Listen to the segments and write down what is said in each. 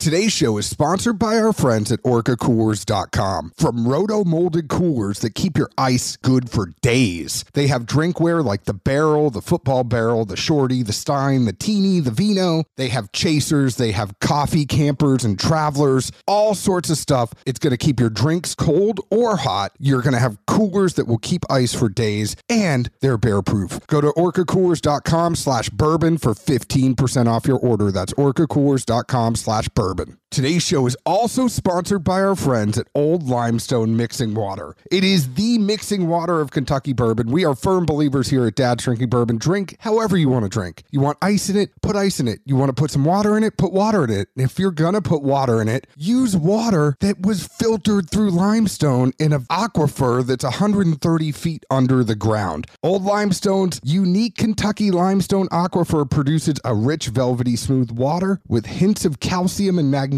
Today's show is sponsored by our friends at OrcaCoolers.com. From roto molded coolers that keep your ice good for days. They have drinkware like the barrel, the football barrel, the shorty, the stein, the teeny, the vino. They have chasers, they have coffee campers and travelers, all sorts of stuff. It's going to keep your drinks cold or hot. You're going to have coolers that will keep ice for days, and they're bear proof. Go to OrcaCoolers.com slash bourbon for 15% off your order. That's OrcaCoolers.com slash bourbon bourbon. Today's show is also sponsored by our friends at Old Limestone Mixing Water. It is the mixing water of Kentucky bourbon. We are firm believers here at Dad's Drinking Bourbon. Drink however you want to drink. You want ice in it? Put ice in it. You want to put some water in it? Put water in it. If you're going to put water in it, use water that was filtered through limestone in an aquifer that's 130 feet under the ground. Old Limestone's unique Kentucky limestone aquifer produces a rich, velvety, smooth water with hints of calcium and magnesium,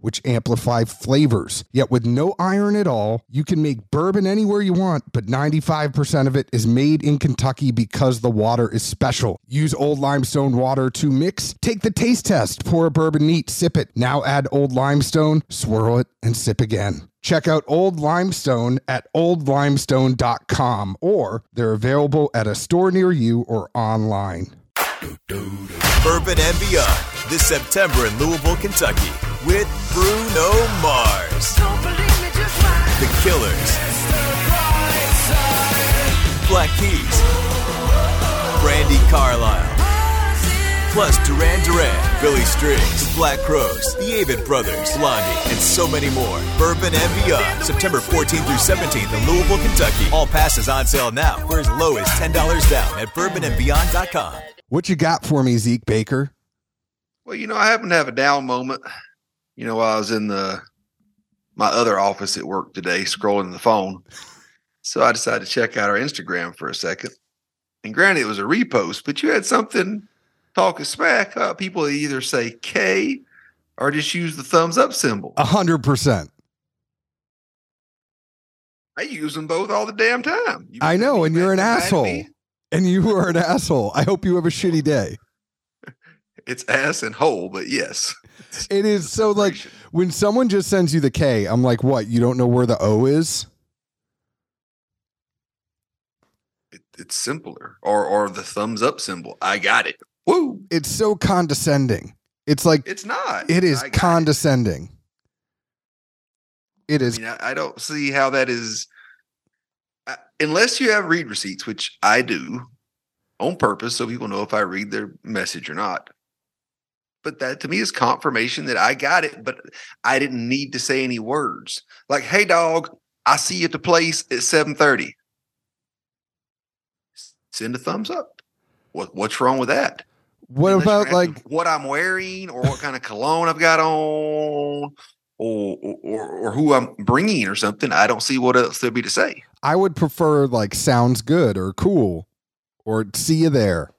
which amplify flavors. Yet with no iron at all, you can make bourbon anywhere you want, but 95% of it is made in Kentucky because the water is special. Use old limestone water to mix. Take the taste test. Pour a bourbon neat, sip it. Now add old limestone, swirl it, and sip again. Check out Old Limestone at oldlimestone.com or they're available at a store near you or online. Bourbon and Beyond this September in Louisville, Kentucky with Bruno Mars, The Killers, Black Keys, Brandi Carlile, plus Duran Duran, Billy Strings, Black Crowes, the Avett Brothers, Blondie, and so many more. Bourbon and Beyond, September 14th through 17th in Louisville, Kentucky. All passes on sale now for as low as $10 down at bourbonandbeyond.com. What you got for me, Zeke Baker? Well, you know, I happen to have a down moment. You know, while I was in the my other office at work today, scrolling the phone. So I decided to check out our Instagram for a second. And granted, it was a repost, but you had something talking smack. Uh, people either say K or just use the thumbs up symbol. A hundred percent. I use them both all the damn time. You I know, and you're an asshole. me? And you are an asshole. I hope you have a shitty day. It's ass and hole, but yes. It is so like when someone just sends you the K, I'm like, what? You don't know where the O is? It, it's simpler. Or or the thumbs up symbol. I got it. Woo. It's so condescending. It's like It's not. it is got it. condescending. It I mean, I, I don't see how that is, unless you have read receipts, which I do on purpose, so people know if I read their message or not. But that to me is confirmation that I got it, but I didn't need to say any words. Like, hey dog, I see you at the place at 7:30. Send a thumbs up. What what's wrong with that? what Unless about like what I'm wearing or what kind of cologne I've got on or, or or who I'm bringing or something, I don't see what else there'd be to say. I would prefer like sounds good or cool or see you there.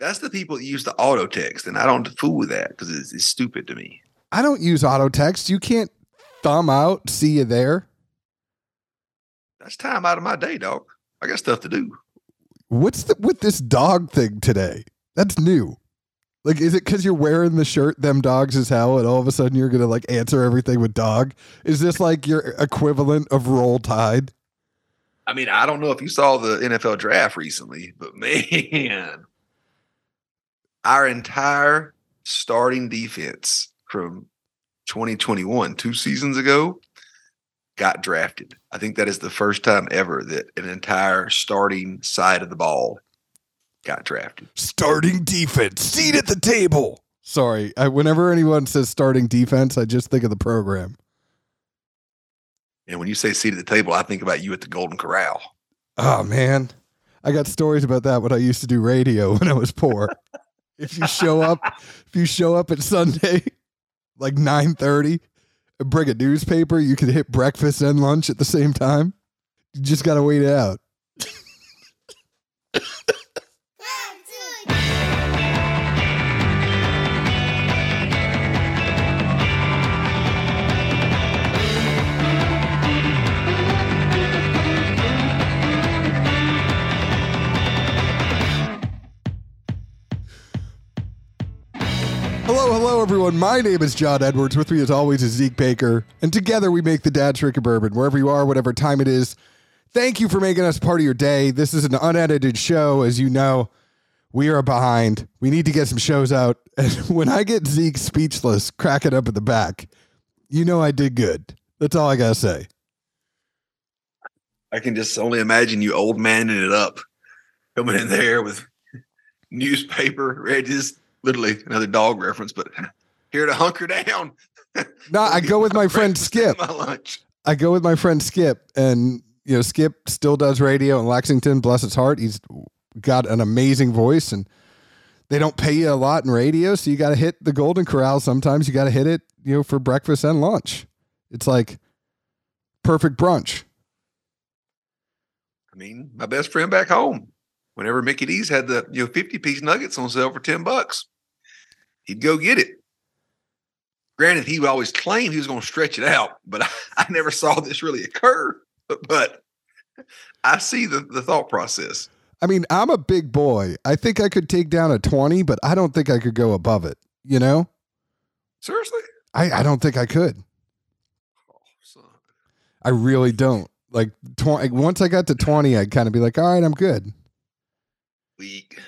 That's the people that use the auto text, and I don't fool with that because it's, it's stupid to me. I don't use auto text. You can't thumb out, see you there. That's time out of my day, dog. I got stuff to do. What's the, with this dog thing today? That's new. Like, is it because you're wearing the shirt, them dogs is hell, and all of a sudden you're going to like answer everything with dog? Is this like your equivalent of roll tide? I mean, I don't know if you saw the NFL draft recently, but man, our entire starting defense from 2021, two seasons ago, got drafted. I think that is the first time ever that an entire starting side of the ball got drafted. Starting defense, seat at the table. Sorry, I, whenever anyone says starting defense, I just think of the program. And when you say seat at the table, I think about you at the Golden Corral. Oh man, I got stories about that when I used to do radio when I was poor. if you show up, if you show up at Sunday, like nine thirty, and bring a newspaper, you can hit breakfast and lunch at the same time. You just gotta wait it out. Hello, everyone. My name is John Edwards. With me, as always, is Zeke Baker. And together we make the Dad's Drinking Bourbon. Wherever you are, whatever time it is, thank you for making us part of your day. This is an unedited show. As you know, we are behind. We need to get some shows out. And when I get Zeke speechless, cracking up at the back, you know I did good. That's all I got to say. I can just only imagine you old manning it up, coming in there with newspaper, ready just literally another dog reference, but here to hunker down. No, I go with my friend Skip. My lunch. I go with my friend Skip, and you know Skip still does radio in Lexington. Bless his heart, he's got an amazing voice, and they don't pay you a lot in radio, so you got to hit the Golden Corral. Sometimes you got to hit it, you know, for breakfast and lunch. It's like perfect brunch. I mean, my best friend back home, whenever Mickey D's had the you know 50 piece nuggets on sale for 10 bucks, he'd go get it. Granted, he would always claim he was going to stretch it out, but I, I never saw this really occur. But, but I see the, the thought process. I mean, I'm a big boy. I think I could take down a 20, but I don't think I could go above it. You know, Seriously? I, I don't think I could. Oh, son. I really don't. Like, 20, once I got to 20, I'd kind of be like, all right, I'm good. Weak.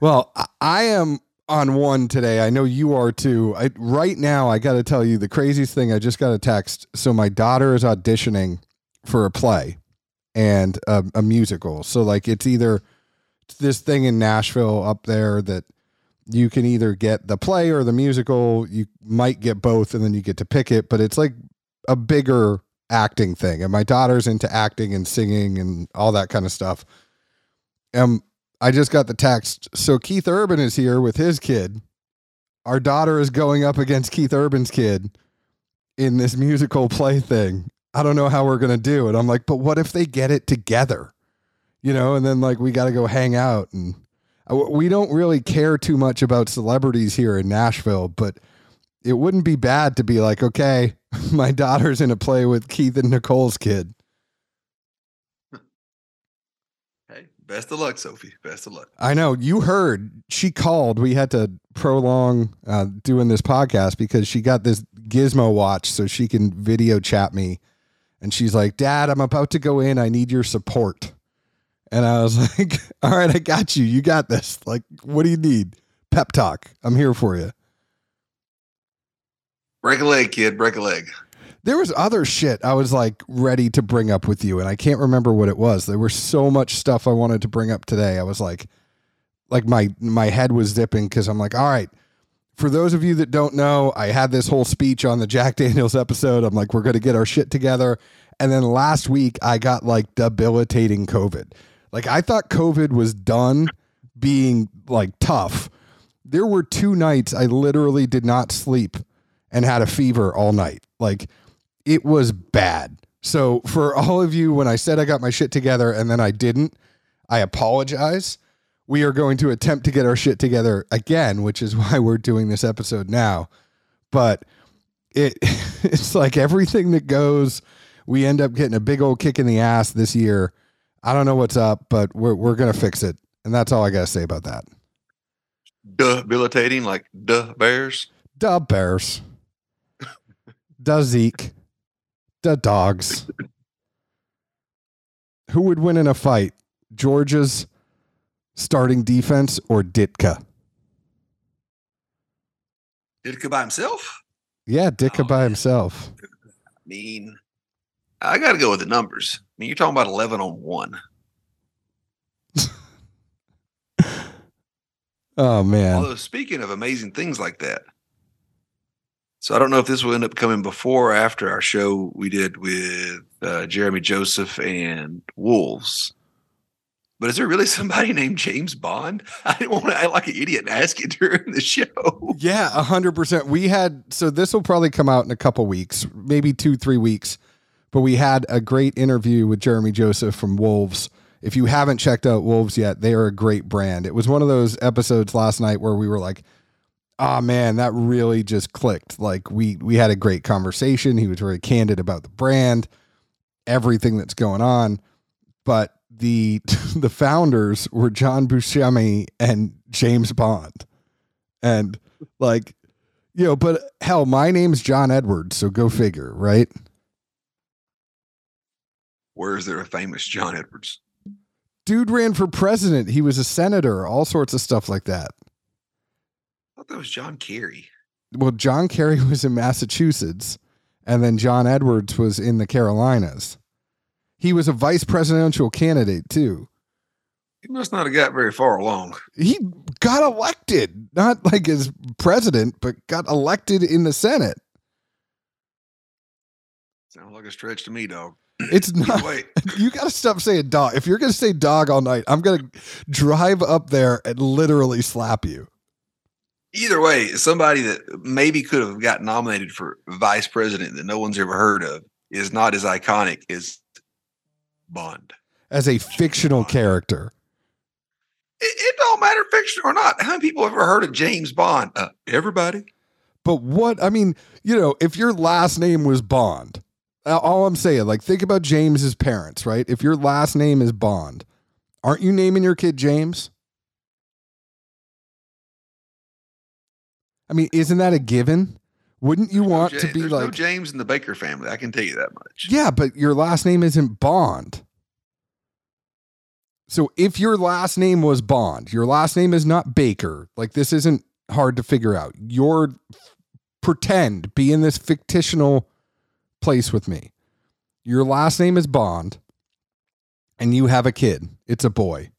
Well, I- I am on one today. I know you are too. I, right now, I got to tell you the craziest thing. I just got a text. So my daughter is auditioning for a play and a, a musical. So like it's either this thing in Nashville up there that you can either get the play or the musical. You might get both, and then you get to pick it. But it's like a bigger acting thing. And my daughter's into acting and singing and all that kind of stuff. Um, I just got the text. So Keith Urban is here with his kid. Our daughter is going up against Keith Urban's kid in this musical play thing. I don't know how we're going to do it. I'm like, but what if they get it together? You know, and then like we got to go hang out and uh, we don't really care too much about celebrities here in Nashville, but it wouldn't be bad to be like, okay, my daughter's in a play with Keith and Nicole's kid. Hey, best of luck, Sophie. Best of luck. I know you heard she called. We had to prolong uh, doing this podcast because she got this gizmo watch so she can video chat me. And she's like, Dad, I'm about to go in. I need your support. And I was like, All right, I got you. You got this. Like, what do you need? Pep talk. I'm here for you. Break a leg, kid. Break a leg. There was other shit I was like ready to bring up with you, and I can't remember what it was. There was so much stuff I wanted to bring up today. I was like, like my my head was zipping because I'm like, all right. For those of you that don't know, I had this whole speech on the Jack Daniels episode. I'm like, we're going to get our shit together. And then last week, I got like debilitating COVID. Like, I thought COVID was done being like tough. There were two nights I literally did not sleep and had a fever all night. Like, it was bad. So, for all of you, when I said I got my shit together and then I didn't, I apologize. We are going to attempt to get our shit together again, which is why we're doing this episode now. But it it's like everything that goes, we end up getting a big old kick in the ass this year. I don't know what's up, but we're we're gonna fix it. And that's all I gotta say about that. Debilitating like duh bears. Duh Bears. Duh Zeke. Duh dogs. Who would win in a fight? Georgia's starting defense or Ditka? Ditka by himself? Yeah, Ditka Oh, by man. himself. I mean, I got to go with the numbers. I mean, you're talking about 11 on one. Oh man. Although, speaking of amazing things like that, so I don't know if this will end up coming before or after our show we did with uh, Jeremy Joseph and Wolves. But is there really somebody named James Bond? I didn't want to act like an idiot and ask it during the show. Yeah, hundred percent. We had so this will probably come out in a couple weeks, maybe two, three weeks. But we had a great interview with Jeremy Joseph from Wolves. If you haven't checked out Wolves yet, they are a great brand. It was one of those episodes last night where we were like, "Oh man, that really just clicked." Like we we had a great conversation. He was very candid about the brand, everything that's going on. But the the founders were Jon Buscemi and James Bond. And like You know, but hell, my name's John Edwards, so go figure, right? Where is there a famous John Edwards? Dude ran for president. He was a senator, all sorts of stuff like that. Thought that was John Kerry. Well, John Kerry was in Massachusetts, and then John Edwards was in the Carolinas. He was a vice presidential candidate too. He must not have got very far along. He got elected, not like as president, but got elected in the Senate. Sounds like a stretch to me, dog. It's not. Wait, You got to stop saying dog. If you're going to say dog all night, I'm going to drive up there and literally slap you. Either way, somebody that maybe could have got nominated for vice president that no one's ever heard of is not as iconic as Bond. As a fictional character. It, it don't matter fiction or not. How many people have ever heard of James Bond? Uh, everybody. But what, I mean, you know, if your last name was Bond, all I'm saying, like, think about James's parents, right? If your last name is Bond, aren't you naming your kid James? I mean, isn't that a given? Wouldn't you There's no want to be there's no like, James in the Baker family. I can tell you that much. yeah, but your last name isn't Bond. So if your last name was Bond, your last name is not Baker. Like this isn't hard to figure out. Your pretend be in this fictional place with me. Your last name is Bond and you have a kid. It's a boy.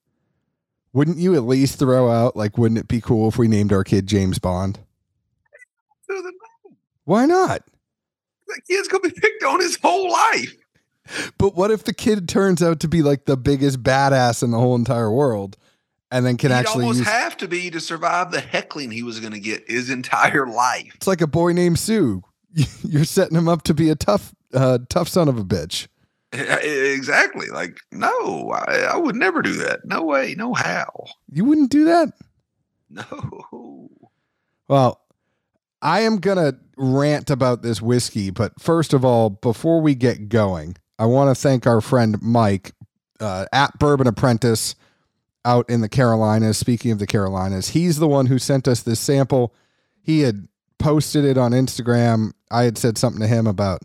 Wouldn't you at least throw out like wouldn't it be cool if we named our kid James Bond? Why not? The kid's gonna be picked on his whole life. But what if the kid turns out to be like the biggest badass in the whole entire world and then can He'd actually almost use have to be to survive the heckling he was going to get his entire life. It's like a boy named Sue. You're setting him up to be a tough uh, tough son of a bitch. Exactly. Like, no, I, I would never do that. No way. No how. You wouldn't do that? No. Well, I am going to rant about this whiskey, but first of all, before we get going, I want to thank our friend Mike uh, at Bourbon Apprentice out in the Carolinas. Speaking of the Carolinas, he's the one who sent us this sample. He had posted it on Instagram. I had said something to him about,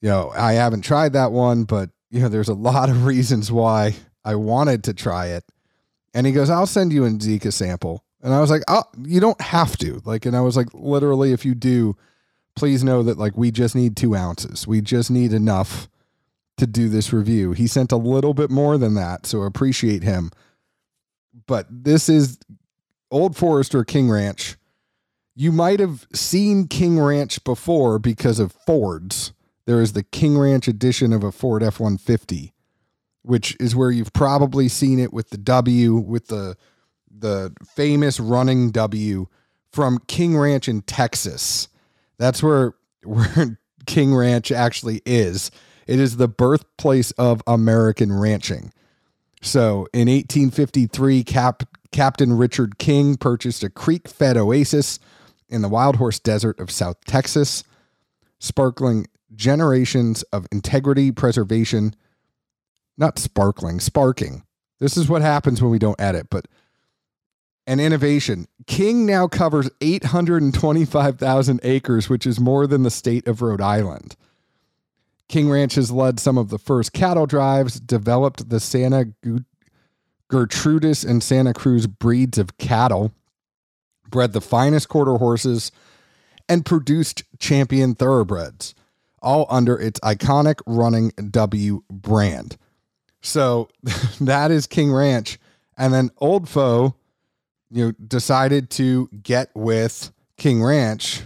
you know, I haven't tried that one, but, you know, there's a lot of reasons why I wanted to try it. And he goes, I'll send you a Zika sample. And I was like, oh, you don't have to. Like, and I was like, literally, if you do, please know that like we just need two ounces. We just need enough to do this review. He sent a little bit more than that, so appreciate him. But this is Old Forester King Ranch. You might have seen King Ranch before because of Fords. There is the King Ranch edition of a Ford F 150, which is where you've probably seen it with the W, with the the famous running W from King Ranch in Texas. That's where where King Ranch actually is. It is the birthplace of American ranching. So in 1853, Cap, Captain Richard King purchased a creek fed oasis in the Wild Horse Desert of South Texas, sparkling generations of integrity, preservation, not sparkling, sparking. This is what happens when we don't edit, but and innovation. King now covers 825,000 acres, which is more than the state of Rhode Island. King Ranch has led some of the first cattle drives, developed the Santa Gertrudis and Santa Cruz breeds of cattle, bred the finest quarter horses, and produced champion thoroughbreds, all under its iconic running W brand. So that is King Ranch. And then Old Foe, you know, decided to get with King Ranch.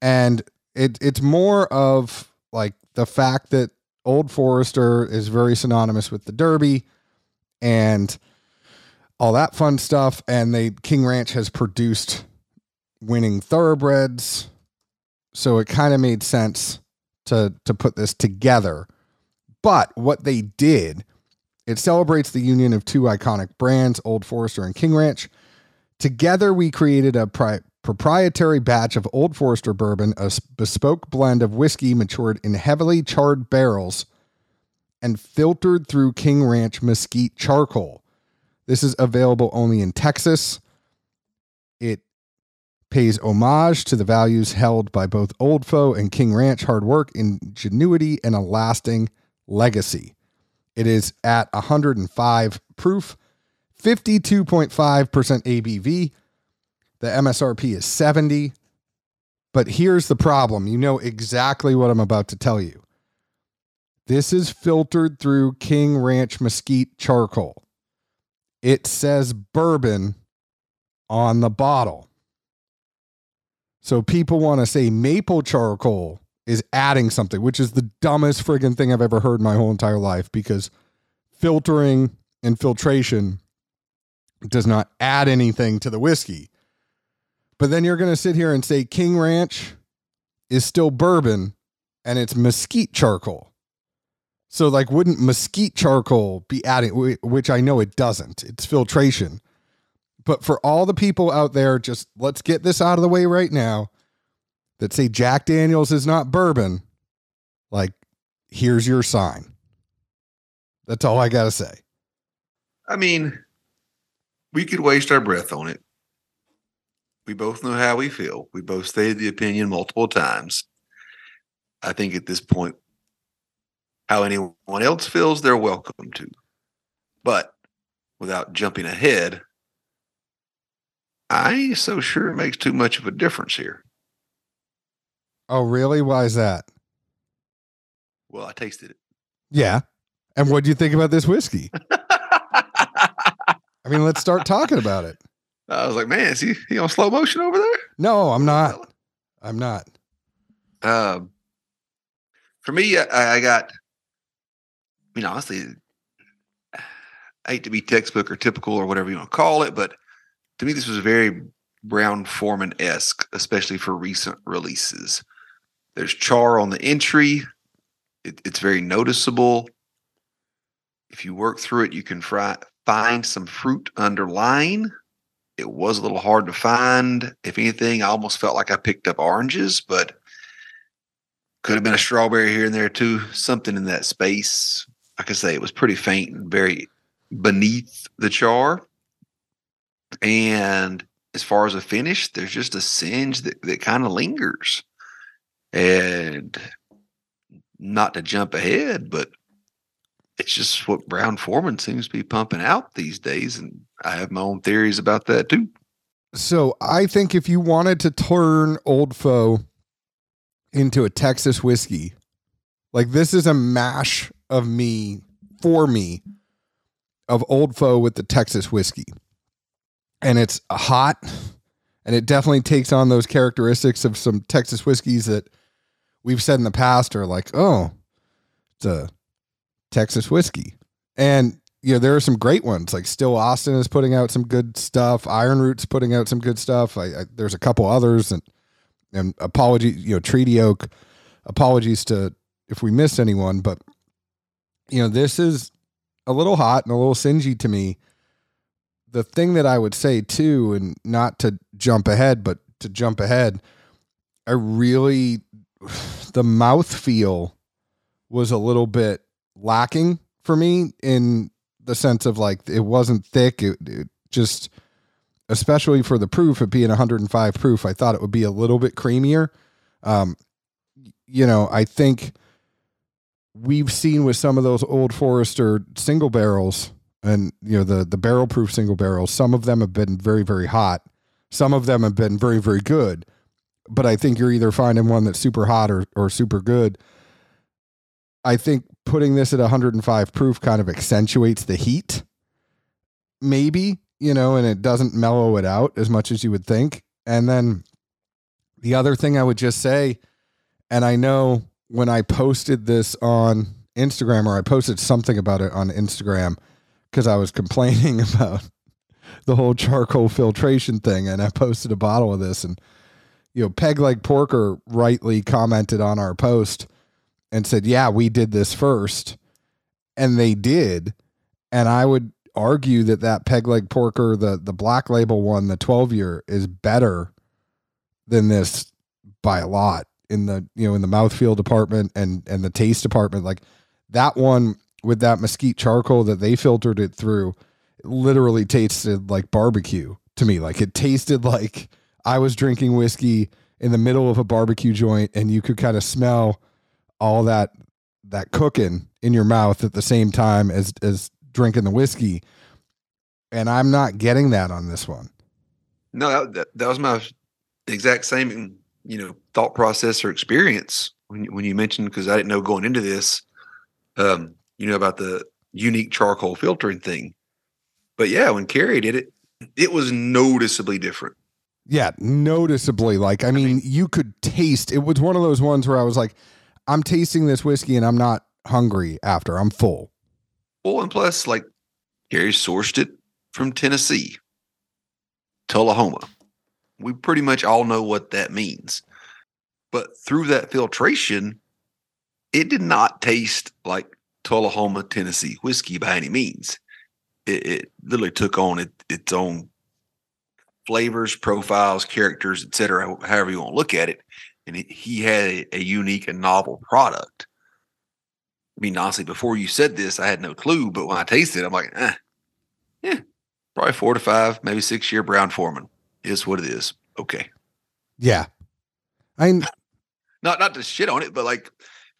And it it's more of like the fact that Old Forester is very synonymous with the Derby and all that fun stuff. And they King Ranch has produced winning thoroughbreds. So it kind of made sense to to put this together. But what they did, it celebrates the union of two iconic brands, Old Forester and King Ranch. Together, we created a pri- proprietary batch of Old Forester bourbon, a bespoke blend of whiskey matured in heavily charred barrels and filtered through King Ranch mesquite charcoal. This is available only in Texas. It pays homage to the values held by both Old Foe and King Ranch hard work, ingenuity, and a lasting legacy. It is at 105 proof, 52.5% ABV. The MSRP is 70. But here's the problem. You know exactly what I'm about to tell you. This is filtered through King Ranch Mesquite charcoal. It says bourbon on the bottle. So people want to say maple charcoal is adding something, which is the dumbest friggin' thing I've ever heard my whole entire life because filtering and filtration does not add anything to the whiskey. But then you're going to sit here and say King Ranch is still bourbon and it's mesquite charcoal. So, like, wouldn't mesquite charcoal be adding, which I know it doesn't, it's filtration. But for all the people out there, just let's get this out of the way right now that say Jack Daniels is not bourbon. Like, here's your sign. That's all I got to say. I mean, we could waste our breath on it. We both know how we feel. We both stated the opinion multiple times. I think at this point, how anyone else feels, they're welcome to. But without jumping ahead, I ain't so sure it makes too much of a difference here. Oh, really? Why is that? Well, I tasted it. Yeah. And what do you think about this whiskey? I mean, let's start talking about it. I was like, man, is he, he on slow motion over there? No, I'm not. I'm not. Um, for me, I, I got, I mean, honestly, I hate to be textbook or typical or whatever you want to call it, but to me, this was very Brown Forman esque, especially for recent releases. There's char on the entry, it, it's very noticeable. If you work through it, you can fry, find some fruit underlying. It was a little hard to find. If anything, I almost felt like I picked up oranges, but could have been a strawberry here and there too. Something in that space. Like I say, it was pretty faint and very beneath the char. And as far as a finish, there's just a singe that, that kind of lingers. And not to jump ahead, but it's just what Brown Forman seems to be pumping out these days. And I have my own theories about that too. So I think if you wanted to turn Old Foe into a Texas whiskey, like this is a mash of me for me of Old Foe with the Texas whiskey. And it's hot and it definitely takes on those characteristics of some Texas whiskeys that we've said in the past are like, oh, it's a Texas whiskey. And you know, there are some great ones. Like Still Austin is putting out some good stuff. Iron Root's putting out some good stuff. I, I, there's a couple others, and and apology, you know, Treaty Oak. Apologies to if we missed anyone, but you know, this is a little hot and a little singy to me. The thing that I would say too, and not to jump ahead, but to jump ahead, I really the mouth feel was a little bit lacking for me in the sense of like it wasn't thick. It, it just, especially for the proof, it being 105 proof, I thought it would be a little bit creamier. Um, you know, I think we've seen with some of those old Forester single barrels and you know the the barrel proof single barrels, some of them have been very very hot. Some of them have been very very good. But I think you're either finding one that's super hot or or super good. I think putting this at 105 proof kind of accentuates the heat, maybe, you know, and it doesn't mellow it out as much as you would think. And then the other thing I would just say, and I know when I posted this on Instagram or I posted something about it on Instagram because I was complaining about the whole charcoal filtration thing and I posted a bottle of this and you know Peg Leg Porker rightly commented on our post and said, "Yeah, we did this first. And they did. And I would argue that that peg leg porker, the the black label one, the 12 year is better than this by a lot in the, you know, in the mouthfeel department and and the taste department like that one with that mesquite charcoal that they filtered it through it literally tasted like barbecue to me like it tasted like I was drinking whiskey in the middle of a barbecue joint and you could kind of smell all that that cooking in your mouth at the same time as as drinking the whiskey. And I'm not getting that on this one. No, that, that was my exact same, you know, thought process or experience when you, when you mentioned because I didn't know going into this, um, you know, about the unique charcoal filtering thing. But yeah, when Carey did it, it was noticeably different. Yeah, noticeably. Like, I mean, you could taste it was one of those ones where I was like, I'm tasting this whiskey and I'm not hungry after. I'm full. Well, and plus, like, Carey sourced it from Tennessee, Tullahoma. We pretty much all know what that means. But through that filtration, it did not taste like Tullahoma, Tennessee whiskey by any means. It, it literally took on it, its own flavors, profiles, characters, etc. However you want to look at it, and it, he had a, a unique and novel product. I mean, honestly, before you said this, I had no clue, but when I tasted it, I'm like, eh, yeah, probably four to five, maybe six year Brown Forman is what it is. Okay. Yeah. I not not to shit on it, but like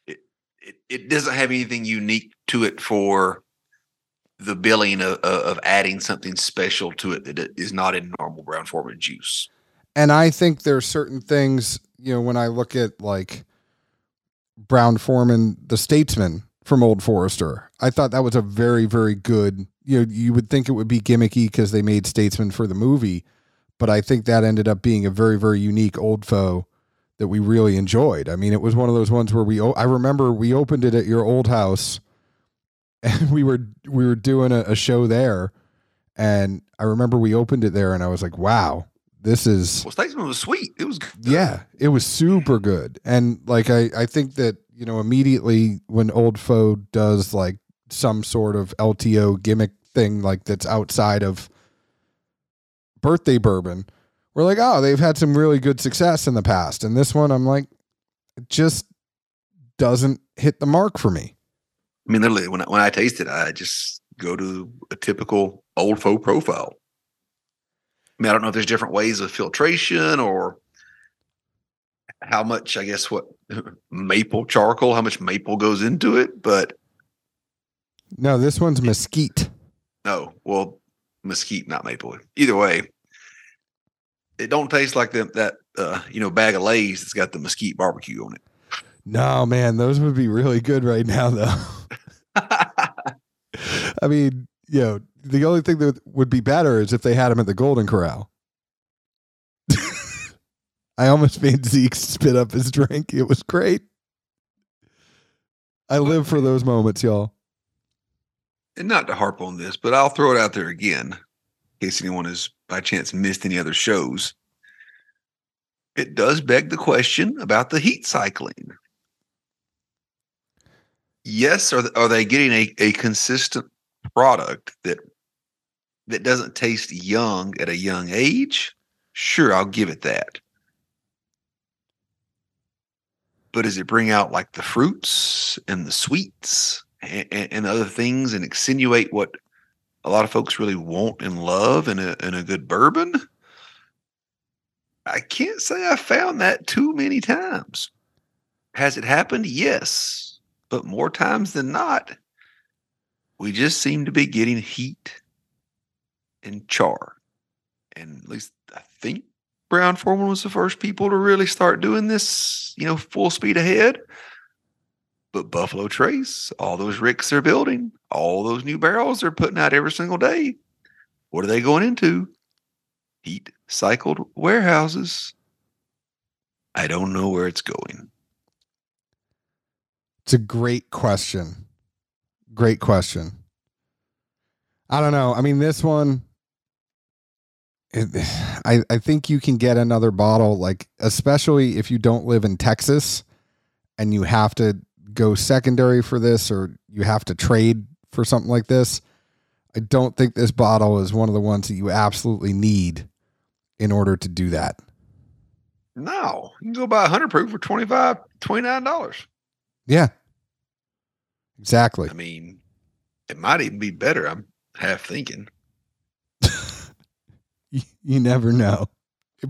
it, it, it doesn't have anything unique to it for the billing of, of adding something special to it that is not in normal brown forman juice. And I think there are certain things, you know, when I look at like Brown Forman, the statesman from Old Forester, I thought that was a very, very good, you know, you would think it would be gimmicky because they made statesman for the movie, but I think that ended up being a very, very unique old foe that we really enjoyed. I mean, it was one of those ones where we, I remember we opened it at your old house and we were we were doing a, a, show there, and I remember we opened it there, and I was like, "Wow, this is." Well, Statesman was sweet. It was. Good. Yeah, it was super good, and like I I think that you know immediately when Old Foe does like some sort of LTO gimmick thing like that's outside of birthday bourbon, we're like, oh, they've had some really good success in the past, and this one I'm like, it just doesn't hit the mark for me. I mean, literally, when I, when I taste it, I just go to a typical old foe profile. I mean, I don't know if there's different ways of filtration or how much, I guess, what maple charcoal, how much maple goes into it, but no, this one's mesquite. No, well, mesquite, not maple. Either way, it don't taste like the, that uh, you know bag of Lay's that's got the mesquite barbecue on it. No, man, those would be really good right now, though. I mean, you know, the only thing that would be better is if they had him at the Golden Corral. I almost made Zeke spit up his drink. It was great. I live for those moments, y'all. And not to harp on this, but I'll throw it out there again in case anyone has by chance missed any other shows. It does beg the question about the heat cycling yes, are are they getting a, a consistent product that that doesn't taste young at a young age? Sure, I'll give it that. But does it bring out like the fruits and the sweets and, and other things and insinuate what a lot of folks really want and love in a in a good bourbon? I can't say I found that too many times. Has it happened? Yes but more times than not, we just seem to be getting heat and char. And at least I think Brown Forman was the first people to really start doing this, you know, full speed ahead. But Buffalo Trace, all those ricks they're building, all those new barrels they're putting out every single day, what are they going into? Heat cycled warehouses. I don't know where it's going. It's a great question. Great question. I don't know. I mean, this one, it, I, I think you can get another bottle, like, especially if you don't live in Texas and you have to go secondary for this or you have to trade for something like this. I don't think this bottle is one of the ones that you absolutely need in order to do that. No, you can go buy a 100 proof for 25 $29. Yeah. Exactly. I mean, it might even be better. I'm half thinking. you, you never know.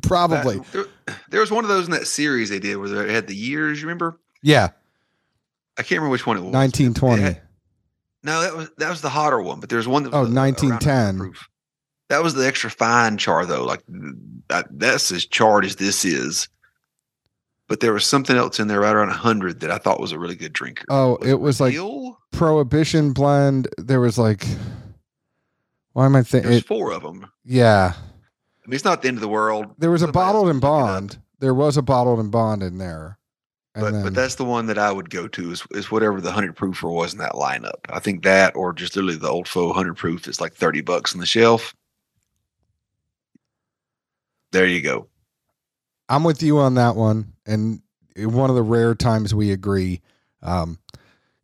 Probably. That- there, there was one of those in that series they did where they had the years. You remember? Yeah. I can't remember which one it was. 1920. It had- no, that was that was the hotter one. But there's one that was Oh, a- 1910. proof. That was the extra fine char though. Like that, that's as charred as this is. But there was something else in there right around 100 that I thought was a really good drinker. Oh, it was like Reveal? prohibition blend. There was like, why am I thinking? There's four of them. Yeah. I mean, it's not the end of the world. There was a Somebody else bottled and it bond. There was a bottled and bond in there. But then, but that's the one that I would go to is, is whatever the hundred proofer was in that lineup. I think that or just literally the old foe hundred proof is like thirty bucks on the shelf. There you go. I'm with you on that one. And one of the rare times we agree. Um,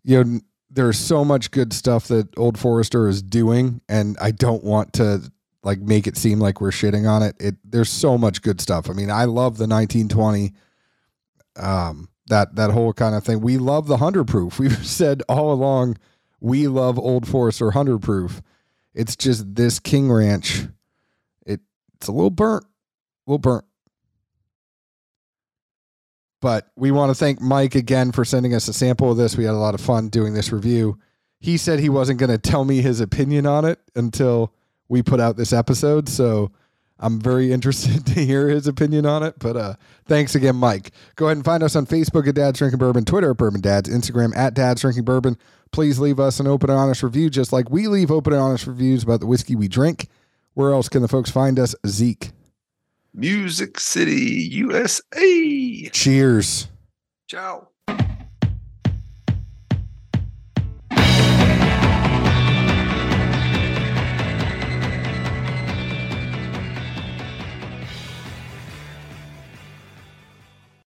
you know, there's so much good stuff that Old Forester is doing, and I don't want to like make it seem like we're shitting on it. It there's so much good stuff. I mean, I love the 1920, um, that that whole kind of thing. We love the hundred proof. We've said all along we love Old Forester hundred proof. It's just this King Ranch. It it's a little burnt, a little burnt. But we want to thank Mike again for sending us a sample of this. We had a lot of fun doing this review. He said he wasn't going to tell me his opinion on it until we put out this episode. So I'm very interested to hear his opinion on it. But uh, thanks again, Mike. Go ahead and find us on Facebook at Dad's Drinking Bourbon, Twitter at Bourbon Dads, Instagram at Dad's Drinking Bourbon. Please leave us an open and honest review, just like we leave open and honest reviews about the whiskey we drink. Where else can the folks find us? Zeke. Music City, USA. Cheers. Ciao.